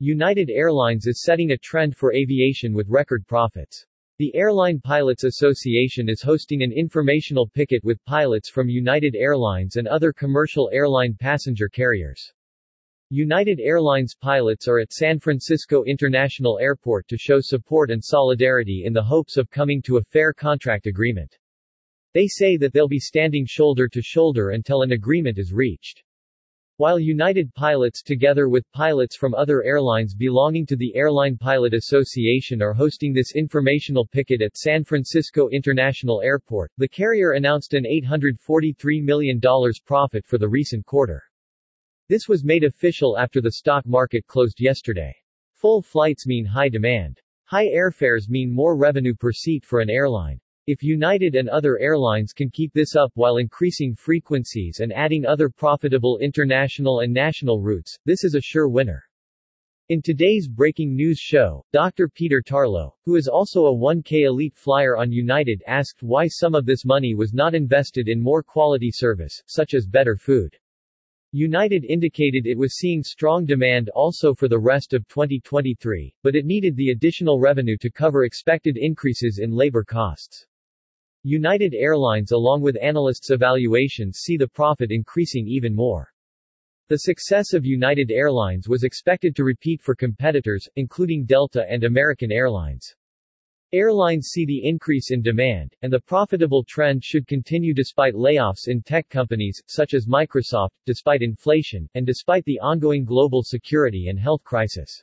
United Airlines is setting a trend for aviation with record profits. The Airline Pilots Association is hosting an informational picket with pilots from United Airlines and other commercial airline passenger carriers. United Airlines pilots are at San Francisco International Airport to show support and solidarity in the hopes of coming to a fair contract agreement. They say that they'll be standing shoulder to shoulder until an agreement is reached. While United Pilots together with pilots from other airlines belonging to the Airline Pilot Association are hosting this informational picket at San Francisco International Airport, the carrier announced an $843 million profit for the recent quarter. This was made official after the stock market closed yesterday. Full flights mean high demand. High airfares mean more revenue per seat for an airline. If United and other airlines can keep this up while increasing frequencies and adding other profitable international and national routes, this is a sure winner. In today's breaking news show, Dr. Peter Tarlow, who is also a 1K elite flyer on United asked why some of this money was not invested in more quality service, such as better food. United indicated it was seeing strong demand also for the rest of 2023, but it needed the additional revenue to cover expected increases in labor costs. United Airlines along with analysts' evaluations see the profit increasing even more. The success of United Airlines was expected to repeat for competitors, including Delta and American Airlines. Airlines see the increase in demand, and the profitable trend should continue despite layoffs in tech companies, such as Microsoft, despite inflation, and despite the ongoing global security and health crisis.